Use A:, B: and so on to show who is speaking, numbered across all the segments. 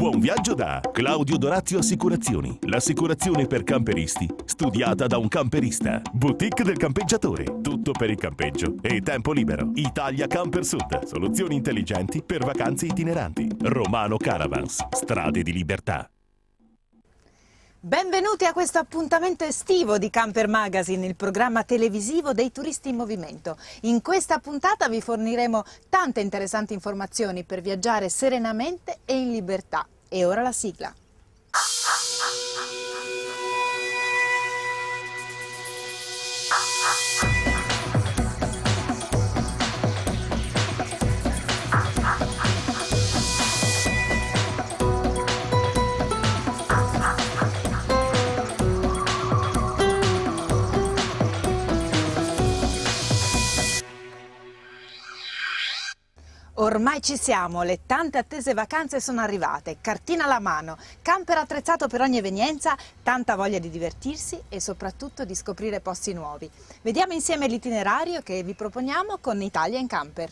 A: Buon viaggio da Claudio Dorazio Assicurazioni. L'assicurazione per camperisti, studiata da un camperista. Boutique del campeggiatore. Tutto per il campeggio e tempo libero. Italia Camper Sud. Soluzioni intelligenti per vacanze itineranti. Romano Caravans. Strade di libertà.
B: Benvenuti a questo appuntamento estivo di Camper Magazine, il programma televisivo dei turisti in movimento. In questa puntata vi forniremo tante interessanti informazioni per viaggiare serenamente e in libertà. E ora la sigla. Ormai ci siamo, le tante attese vacanze sono arrivate, cartina alla mano, camper attrezzato per ogni evenienza, tanta voglia di divertirsi e soprattutto di scoprire posti nuovi. Vediamo insieme l'itinerario che vi proponiamo con Italia in Camper.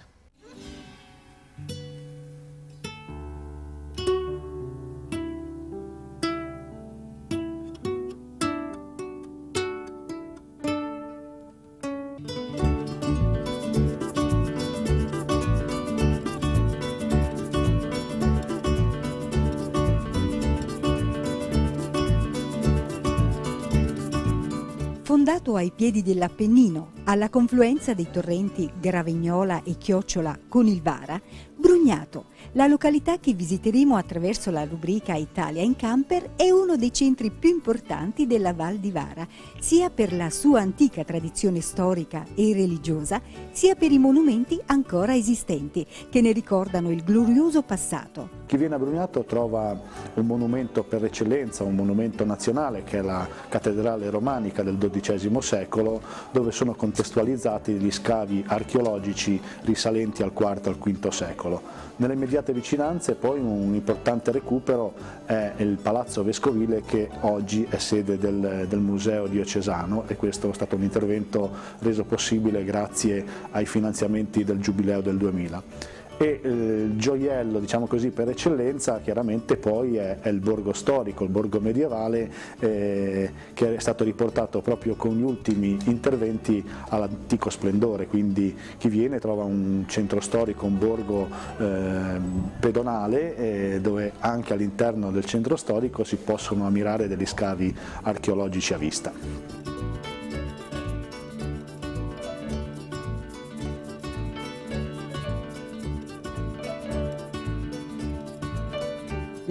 C: Fondato ai piedi dell'Appennino, alla confluenza dei torrenti Gravignola e Chiocciola con il Vara, Brugnato, la località che visiteremo attraverso la rubrica Italia in camper, è uno dei centri più importanti della Val di Vara, sia per la sua antica tradizione storica e religiosa, sia per i monumenti ancora esistenti, che ne ricordano il glorioso passato.
D: Chi viene a Brugnato trova un monumento per eccellenza, un monumento nazionale che è la cattedrale romanica del XII secolo dove sono contestualizzati gli scavi archeologici risalenti al IV e al V secolo. Nelle immediate vicinanze poi un importante recupero è il Palazzo Vescovile che oggi è sede del, del Museo Diocesano e questo è stato un intervento reso possibile grazie ai finanziamenti del Giubileo del 2000 e eh, il gioiello diciamo così per eccellenza chiaramente poi è, è il borgo storico, il borgo medievale eh, che è stato riportato proprio con gli ultimi interventi all'antico splendore, quindi chi viene trova un centro storico, un borgo eh, pedonale eh, dove anche all'interno del centro storico si possono ammirare degli scavi archeologici a vista.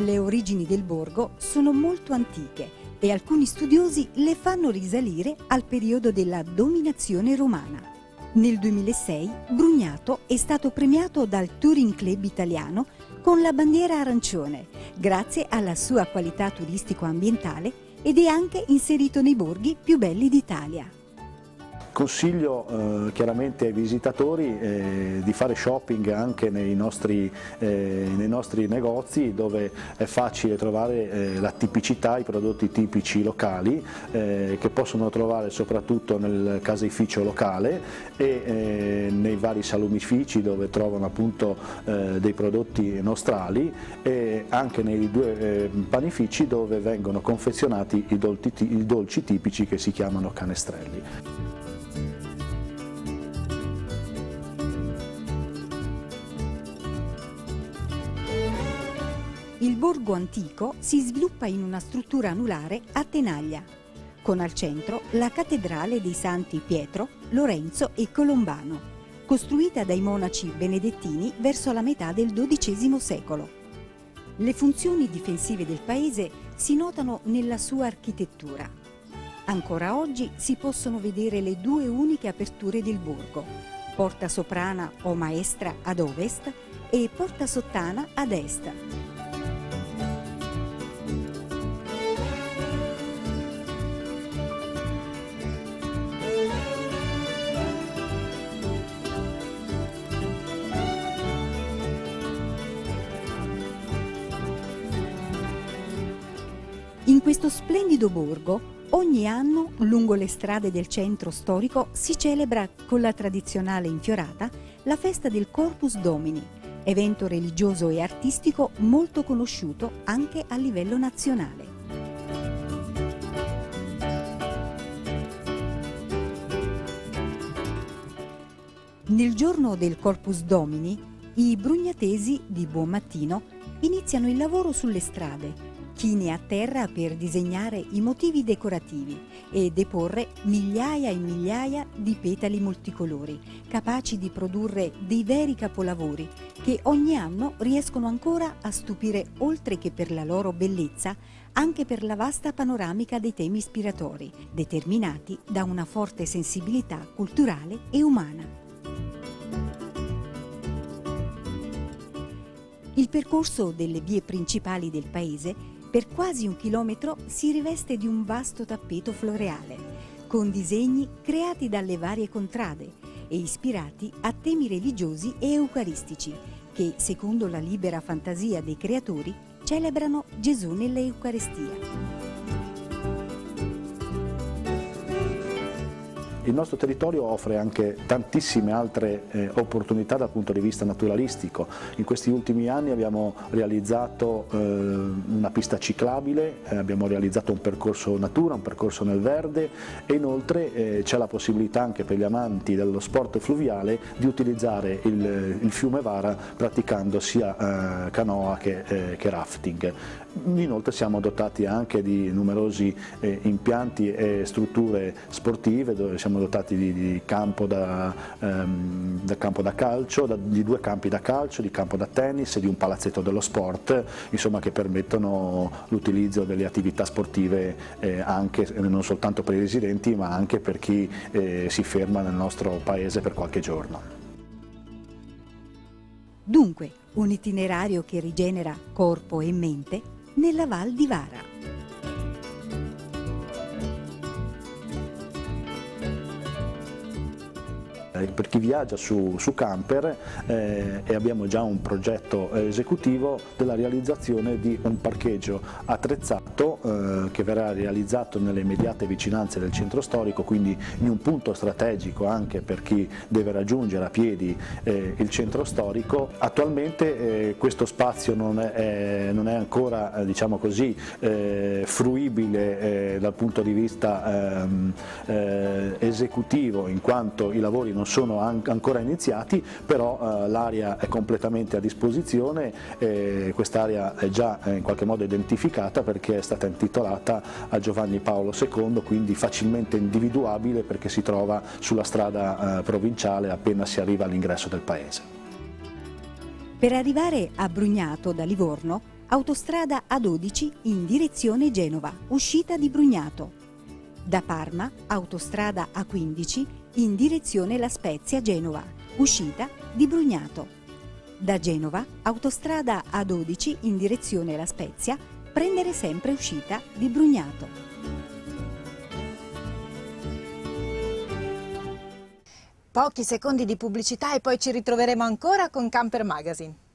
C: Le origini del borgo sono molto antiche e alcuni studiosi le fanno risalire al periodo della dominazione romana. Nel 2006 Brugnato è stato premiato dal Touring Club italiano con la bandiera arancione, grazie alla sua qualità turistico-ambientale ed è anche inserito nei borghi più belli d'Italia.
D: Consiglio eh, chiaramente ai visitatori eh, di fare shopping anche nei nostri, eh, nei nostri, negozi dove è facile trovare eh, la tipicità, i prodotti tipici locali eh, che possono trovare soprattutto nel caseificio locale e eh, nei vari salumifici dove trovano appunto dei prodotti nostrali e anche nei due panifici dove vengono confezionati i dolci, i dolci tipici che si chiamano canestrelli.
C: Borgo antico si sviluppa in una struttura anulare a tenaglia, con al centro la cattedrale dei santi Pietro, Lorenzo e Colombano, costruita dai monaci benedettini verso la metà del XII secolo. Le funzioni difensive del paese si notano nella sua architettura. Ancora oggi si possono vedere le due uniche aperture del borgo, porta soprana o maestra ad ovest e porta sottana ad est. questo splendido borgo, ogni anno, lungo le strade del centro storico, si celebra con la tradizionale infiorata la festa del Corpus Domini, evento religioso e artistico molto conosciuto anche a livello nazionale. Nel giorno del Corpus Domini, i brugnatesi di buon mattino iniziano il lavoro sulle strade, chine a terra per disegnare i motivi decorativi e deporre migliaia e migliaia di petali multicolori, capaci di produrre dei veri capolavori che ogni anno riescono ancora a stupire oltre che per la loro bellezza, anche per la vasta panoramica dei temi ispiratori, determinati da una forte sensibilità culturale e umana. Il percorso delle vie principali del paese per quasi un chilometro si riveste di un vasto tappeto floreale, con disegni creati dalle varie contrade e ispirati a temi religiosi e eucaristici, che, secondo la libera fantasia dei creatori, celebrano Gesù nell'Eucaristia.
D: Il nostro territorio offre anche tantissime altre eh, opportunità dal punto di vista naturalistico. In questi ultimi anni abbiamo realizzato eh, una pista ciclabile, eh, abbiamo realizzato un percorso natura, un percorso nel verde e inoltre eh, c'è la possibilità anche per gli amanti dello sport fluviale di utilizzare il, il fiume Vara praticando sia eh, canoa che, eh, che rafting. Inoltre siamo dotati anche di numerosi eh, impianti e strutture sportive dove siamo dotati di, di, campo, da, ehm, da campo, da, calcio, da, di due campi da calcio, di campo da tennis e di un palazzetto dello sport insomma, che permettono l'utilizzo delle attività sportive eh, anche, non soltanto per i residenti ma anche per chi eh, si ferma nel nostro paese per qualche giorno.
C: Dunque, un itinerario che rigenera corpo e mente nella Val di Vara.
D: Per chi viaggia su, su camper eh, e abbiamo già un progetto esecutivo della realizzazione di un parcheggio attrezzato eh, che verrà realizzato nelle immediate vicinanze del centro storico, quindi in un punto strategico anche per chi deve raggiungere a piedi eh, il centro storico. Attualmente eh, questo spazio non è, non è ancora eh, diciamo così, fruibile dal punto di vista ehm, esecutivo in quanto i lavori non sono an ancora iniziati, però eh, l'area è completamente a disposizione, eh, quest'area è già eh, in qualche modo identificata perché è stata intitolata a Giovanni Paolo II, quindi facilmente individuabile perché si trova sulla strada eh, provinciale appena si arriva all'ingresso del paese.
C: Per arrivare a Brugnato da Livorno, autostrada A12 in direzione Genova, uscita di Brugnato. Da Parma, autostrada A15 in direzione La Spezia Genova, uscita di Brugnato. Da Genova, autostrada A12 in direzione La Spezia, prendere sempre uscita di Brugnato.
B: Pochi secondi di pubblicità e poi ci ritroveremo ancora con Camper Magazine.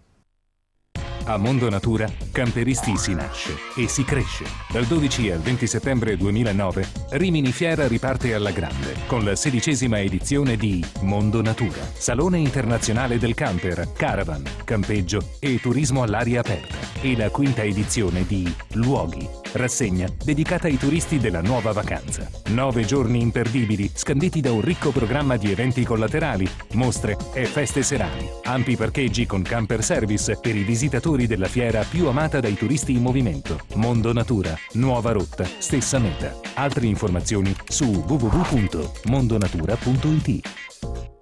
E: A Mondo Natura, Camperisti si nasce e si cresce. Dal 12 al 20 settembre 2009, Rimini Fiera riparte alla grande con la sedicesima edizione di Mondo Natura, Salone internazionale del camper, caravan, campeggio e turismo all'aria aperta e la quinta edizione di Luoghi, rassegna dedicata ai turisti della nuova vacanza. Nove giorni imperdibili, scanditi da un ricco programma di eventi collaterali, mostre e feste serali. Ampi parcheggi con camper service per i visitatori della fiera più amata dai turisti in movimento. Mondo Natura, nuova rotta, stessa meta. Altre informazioni su www.mondonatura.it.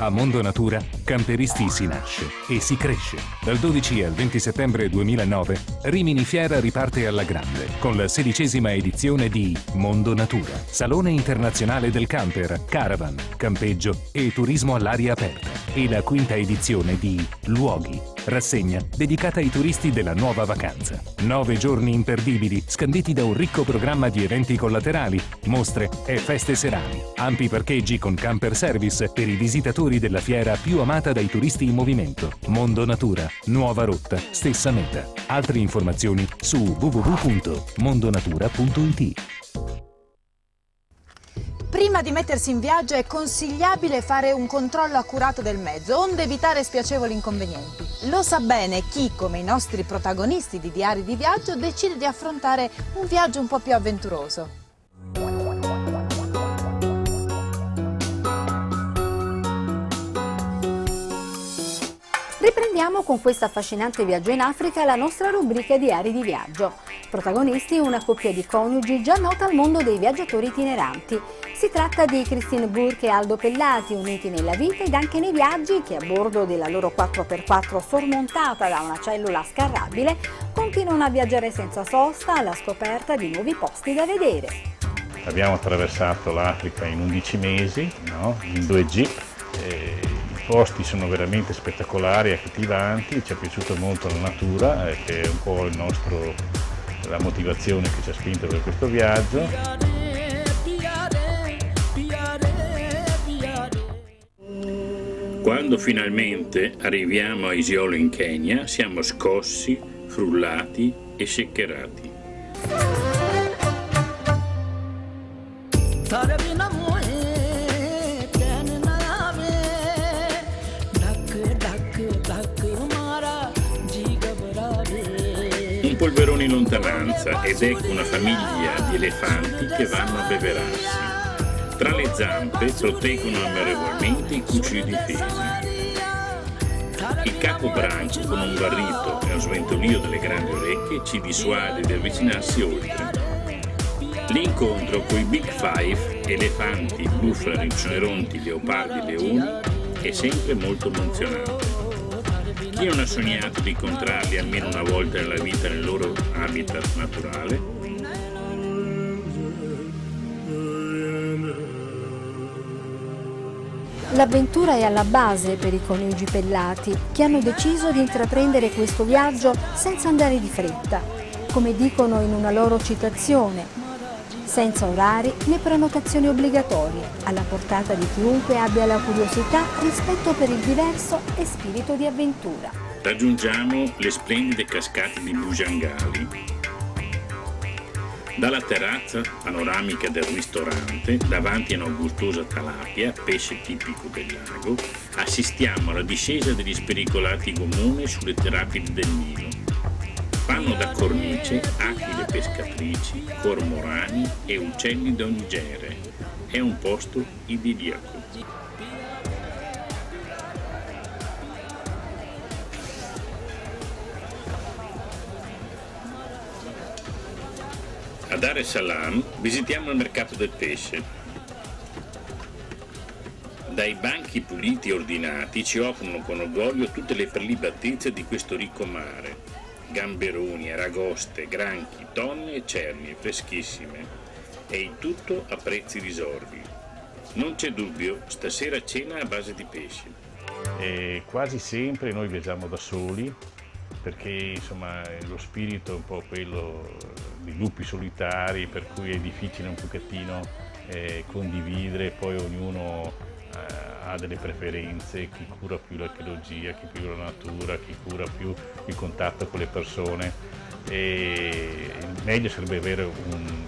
E: A Mondo Natura, Camperisti si nasce e si cresce. Dal 12 al 20 settembre 2009, Rimini Fiera riparte alla grande con la sedicesima edizione di Mondo Natura, Salone internazionale del camper, caravan, campeggio e turismo all'aria aperta e la quinta edizione di Luoghi, rassegna dedicata ai turisti della nuova vacanza. Nove giorni imperdibili, scanditi da un ricco programma di eventi collaterali, mostre e feste serali. Ampi parcheggi con camper service per i visitatori della fiera più amata dai turisti in movimento. Mondo Natura, nuova rotta, stessa meta. Altre informazioni su www.mondonatura.it.
B: Prima di mettersi in viaggio è consigliabile fare un controllo accurato del mezzo, onde evitare spiacevoli inconvenienti. Lo sa bene chi, come i nostri protagonisti di diari di viaggio, decide di affrontare un viaggio un po' più avventuroso.
F: Riprendiamo con questo affascinante viaggio in Africa la nostra rubrica Diari di viaggio. Protagonisti una coppia di coniugi già nota al mondo dei viaggiatori itineranti. Si tratta di Christine Burke e Aldo Pellati, uniti nella vita ed anche nei viaggi che a bordo della loro 4x4 sormontata da una cellula scarrabile continuano a viaggiare senza sosta alla scoperta di nuovi posti da vedere.
G: Abbiamo attraversato l'Africa in 11 mesi, no? in due jeep. E i posti sono veramente spettacolari, accattivanti, ci è piaciuta molto la natura, eh, che è un po' il nostro, la motivazione che ci ha spinto per questo viaggio.
H: Quando finalmente arriviamo a Isiolo in Kenya siamo scossi, frullati e seccherati. Un polverone in lontananza ed ecco una famiglia di elefanti che vanno a beverarsi. Tra le zampe proteggono amorevolmente i cucci difesi. Il capo branco con un barrito e uno sventolio delle grandi orecchie ci dissuade di avvicinarsi oltre. L'incontro con i Big Five, elefanti, bufali, rinoceronti, leopardi, leoni, è sempre molto emozionante. Chi non ha sognato di incontrarli almeno una volta nella vita nel loro habitat naturale?
F: L'avventura è alla base per i coniugi Pellati, che hanno deciso di intraprendere questo viaggio senza andare di fretta. Come dicono in una loro citazione, senza orari né prenotazioni obbligatorie, alla portata di chiunque abbia la curiosità, rispetto per il diverso e spirito di avventura.
H: Raggiungiamo le splendide cascate di Bujangali, dalla terrazza panoramica del ristorante, davanti a una gustosa talapia, pesce tipico del lago, assistiamo alla discesa degli spericolati gomone sulle terapie del Nilo. Fanno da cornice aquile pescatrici, cormorani e uccelli d'ogni genere. È un posto idilliaco. A Dar es Salaam visitiamo il mercato del pesce. Dai banchi puliti e ordinati ci offrono con orgoglio tutte le prelibatezze di questo ricco mare. Gamberoni, aragoste, granchi, tonne e cerni freschissime. E il tutto a prezzi risorbi. Non c'è dubbio, stasera cena a base di pesce.
G: E quasi sempre noi viaggiamo da soli perché insomma lo spirito è un po' quello di lupi solitari per cui è difficile un pochettino eh, condividere, poi ognuno ha delle preferenze, chi cura più l'archeologia, chi più la natura, chi cura più il contatto con le persone. E meglio sarebbe avere un,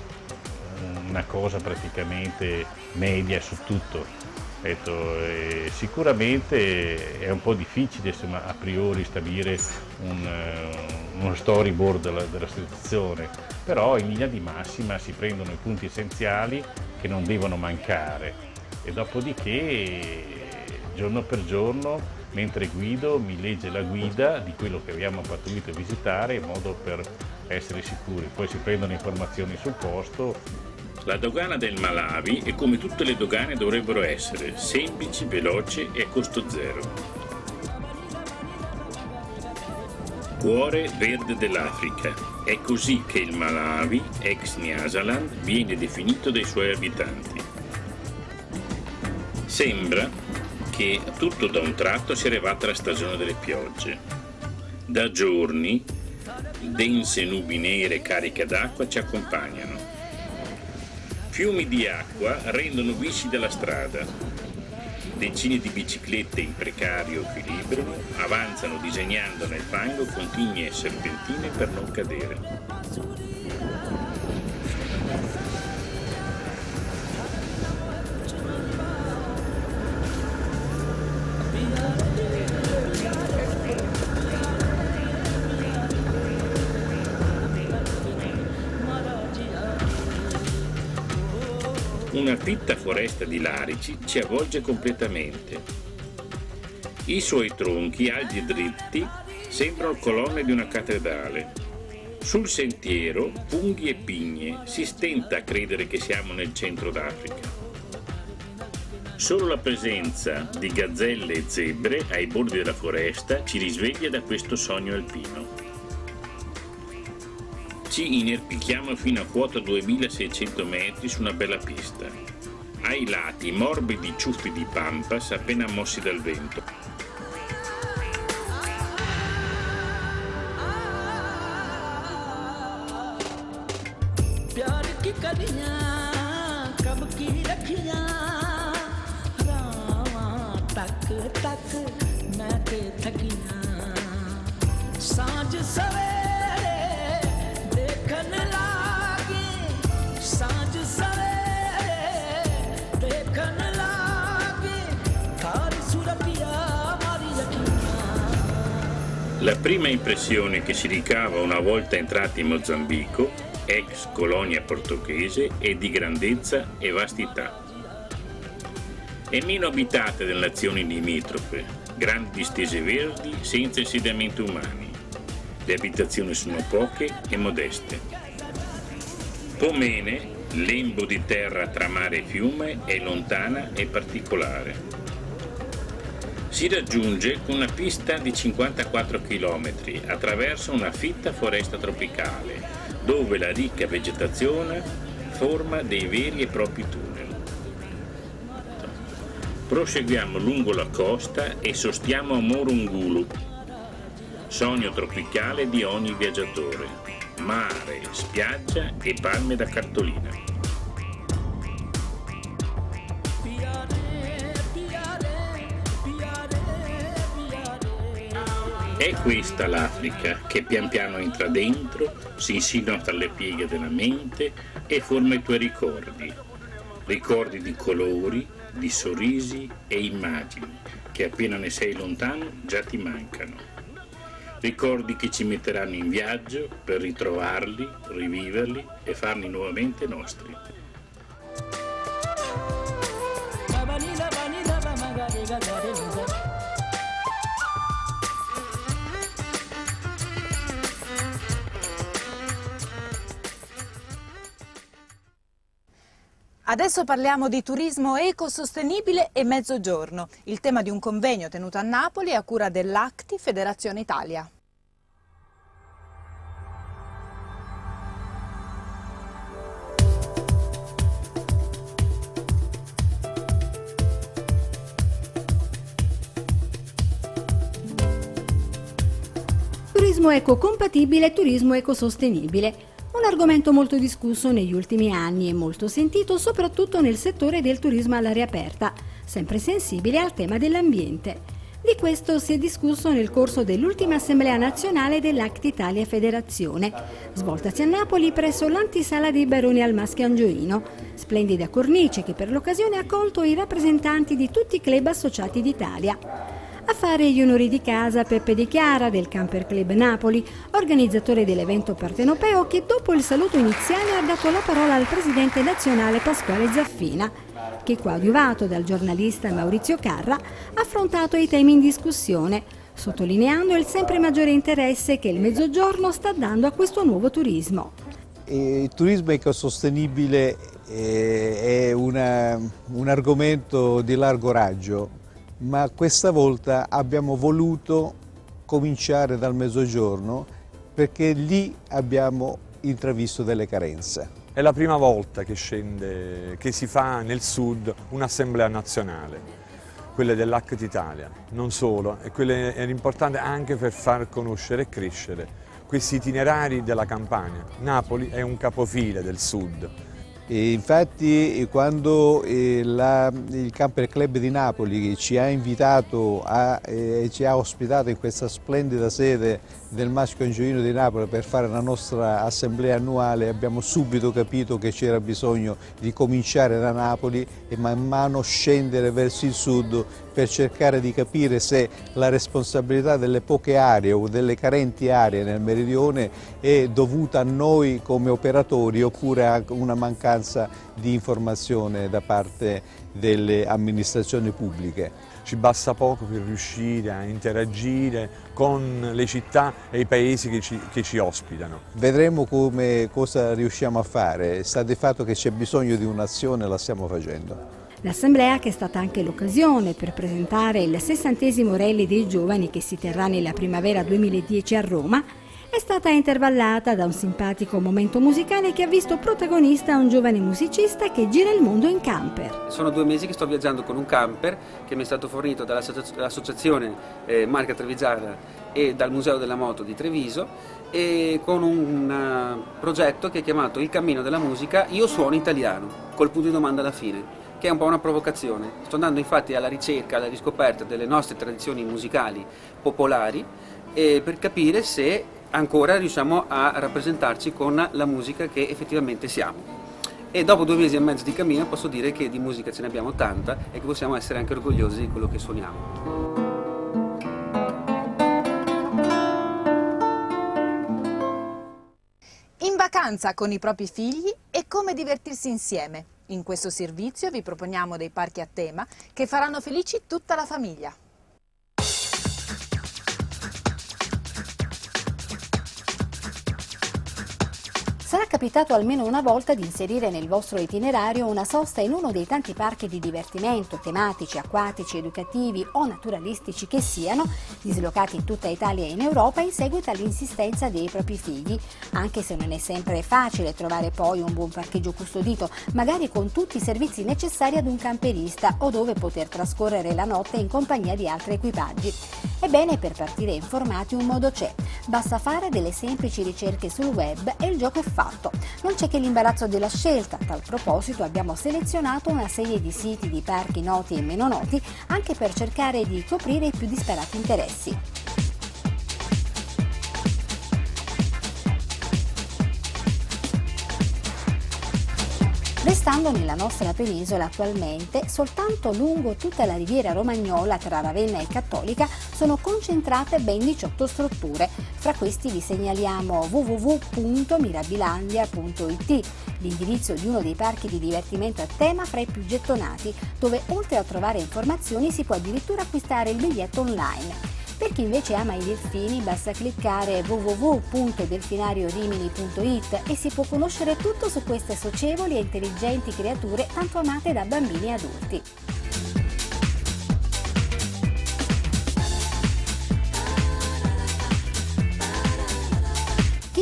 G: una cosa praticamente media su tutto. Detto, eh, sicuramente è un po' difficile insomma, a priori stabilire un, uh, uno storyboard della, della, situazione, però in linea di massima si prendono i punti essenziali che non devono mancare e dopodiché giorno per giorno mentre guido mi legge la guida di quello che abbiamo pattuito visitare in modo per essere sicuri, poi si prendono informazioni sul posto
H: la dogana del Malawi è come tutte le dogane dovrebbero essere, semplici, veloci e a costo zero. Cuore verde dell'Africa. È così che il Malawi, ex Nyasaland, viene definito dai suoi abitanti. Sembra che tutto da un tratto sia arrivata la stagione delle piogge. Da giorni dense nubi nere cariche d'acqua ci accompagnano Fiumi di acqua rendono viscida la strada. Decine di biciclette in precario equilibrio avanzano disegnando nel fango continue serpentine per non cadere. Fitta foresta di larici ci avvolge completamente. I suoi tronchi, alti e dritti, sembrano colonne di una cattedrale. Sul sentiero, funghi e pigne, si stenta a credere che siamo nel centro d'Africa. Solo la presenza di gazzelle e zebre ai bordi della foresta ci risveglia da questo sogno alpino. Ci inerpichiamo fino a quota 2600 metri su una bella pista. Ai lati morbidi ciuffi di pampas appena mossi dal vento. La prima impressione che si ricava una volta entrati in Mozambico, ex colonia portoghese, è di grandezza e vastità. È meno abitata delle nazioni limitrofe, grandi distese verdi senza insediamenti umani. Le abitazioni sono poche e modeste. Pomene, lembo di terra tra mare e fiume, è lontana e particolare. Si raggiunge con una pista di 54 km attraverso una fitta foresta tropicale, dove la ricca vegetazione forma dei veri e propri tunnel. Proseguiamo lungo la costa e sostiamo a Morungulu, sogno tropicale di ogni viaggiatore, mare, spiaggia e palme da cartolina. È questa l'Africa che pian piano entra dentro, si insinua tra le pieghe della mente e forma i tuoi ricordi. Ricordi di colori, di sorrisi e immagini che appena ne sei lontano già ti mancano. Ricordi che ci metteranno in viaggio per ritrovarli, riviverli e farli nuovamente nostri.
B: Adesso parliamo di turismo ecosostenibile e mezzogiorno, il tema di un convegno tenuto a Napoli a cura dell'ACTI Federazione Italia.
F: Turismo ecocompatibile e turismo ecosostenibile. Un argomento molto discusso negli ultimi anni e molto sentito soprattutto nel settore del turismo all'aria aperta, sempre sensibile al tema dell'ambiente. Di questo si è discusso nel corso dell'ultima assemblea nazionale dell'Act Italia Federazione, svoltasi a Napoli presso l'antisala dei Baroni al Maschio Angioino, splendida cornice che per l'occasione ha accolto i rappresentanti di tutti i club associati d'Italia. A fare gli onori di casa Peppe Di Chiara del Camper Club Napoli, organizzatore dell'evento partenopeo che dopo il saluto iniziale ha dato la parola al presidente nazionale Pasquale Zaffina, che coadiuvato dal giornalista Maurizio Carra ha affrontato i temi in discussione, sottolineando il sempre maggiore interesse che il Mezzogiorno sta dando a questo nuovo turismo.
I: Il turismo ecosostenibile eh, è una, un argomento di largo raggio ma questa volta abbiamo voluto cominciare dal mezzogiorno perché lì abbiamo intravisto delle carenze.
J: È la prima volta che, scende, che si fa nel sud un'assemblea nazionale, quella dell'ACT Italia, non solo, e quella è importante anche per far conoscere e crescere questi itinerari della Campania. Napoli è un capofile del sud,
I: e infatti quando eh, la, il Camper Club di Napoli ci ha invitato e eh, ci ha ospitato in questa splendida sede del Maschio Angioino di Napoli per fare la nostra assemblea annuale abbiamo subito capito che c'era bisogno di cominciare da Napoli e man mano scendere verso il sud per cercare di capire se la responsabilità delle poche aree o delle carenti aree nel meridione è dovuta a noi come operatori oppure a una mancanza di informazione da parte delle amministrazioni pubbliche.
J: Ci basta poco per riuscire a interagire con le città e i paesi che ci, che ci ospitano.
I: Vedremo come, cosa riusciamo a fare, sta di fatto che c'è bisogno di un'azione, la stiamo facendo.
F: L'assemblea, che è stata anche l'occasione per presentare il sessantesimo rally dei giovani che si terrà nella primavera 2010 a Roma, è stata intervallata da un simpatico momento musicale che ha visto protagonista un giovane musicista che gira il mondo in camper.
K: Sono due mesi che sto viaggiando con un camper che mi è stato fornito dall'associazione eh, Marca Trevigiana e dal Museo della Moto di Treviso e con un uh, progetto che è chiamato Il Cammino della Musica Io suono italiano, col punto di domanda alla fine che è un po' una provocazione. Sto andando infatti alla ricerca, alla riscoperta delle nostre tradizioni musicali popolari eh, per capire se ancora riusciamo a rappresentarci con la musica che effettivamente siamo. E dopo due mesi e mezzo di cammino posso dire che di musica ce ne abbiamo tanta e che possiamo essere anche orgogliosi di quello che suoniamo.
B: In vacanza con i propri figli e come divertirsi insieme. In questo servizio vi proponiamo dei parchi a tema che faranno felici tutta la famiglia.
F: Capitato almeno una volta di inserire nel vostro itinerario una sosta in uno dei tanti parchi di divertimento, tematici, acquatici, educativi o naturalistici che siano, dislocati in tutta Italia e in Europa in seguito all'insistenza dei propri figli, anche se non è sempre facile trovare poi un buon parcheggio custodito, magari con tutti i servizi necessari ad un camperista o dove poter trascorrere la notte in compagnia di altri equipaggi. Ebbene, per partire informati un modo c'è, basta fare delle semplici ricerche sul web e il gioco è fatto fatto. Non c'è che l'imbarazzo della scelta, a tal proposito abbiamo selezionato una serie di siti di parchi noti e meno noti anche per cercare di coprire i più disparati interessi. Restando nella nostra penisola attualmente, soltanto lungo tutta la riviera romagnola tra Ravenna e Cattolica sono concentrate ben 18 strutture. Fra questi vi segnaliamo www.mirabilandia.it, l'indirizzo di uno dei parchi di divertimento a tema fra i più gettonati, dove oltre a trovare informazioni si può addirittura acquistare il biglietto online. Per chi invece ama i delfini basta cliccare www.delfinariorimini.it e si può conoscere tutto su queste socievoli e intelligenti creature tanto amate da bambini e adulti.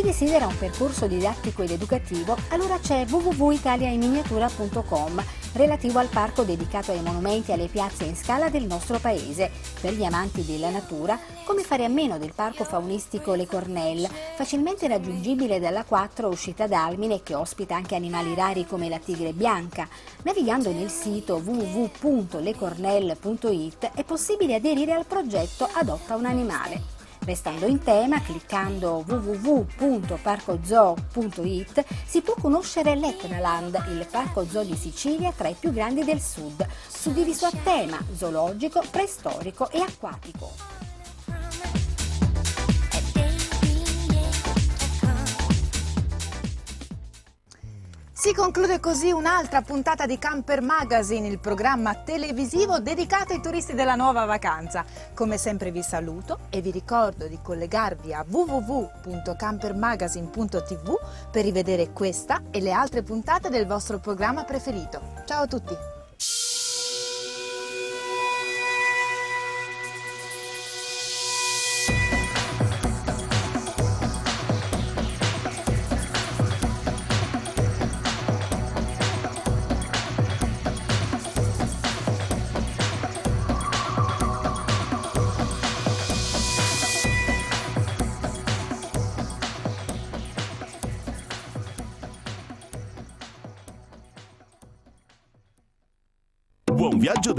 F: Desidera un percorso didattico ed educativo, allora c'è www.italiainminiatura.com relativo al parco dedicato ai monumenti e alle piazze in scala del nostro paese. Per gli amanti della natura, come fare a meno del parco faunistico Le Cornelle, facilmente raggiungibile dalla 4 uscita d'Almine che ospita anche animali rari come la tigre bianca. Navigando nel sito www.lecornelle.it è possibile aderire al progetto Adotta un animale. Restando in tema, cliccando www.parcozoo.it si può conoscere l'Etnaland, il parco zoo di Sicilia tra i più grandi del sud, suddiviso a tema zoologico, preistorico e acquatico.
B: Si conclude così un'altra puntata di Camper Magazine, il programma televisivo dedicato ai turisti della nuova vacanza. Come sempre vi saluto e vi ricordo di collegarvi a www.campermagazine.tv per rivedere questa e le altre puntate del vostro programma preferito. Ciao a tutti!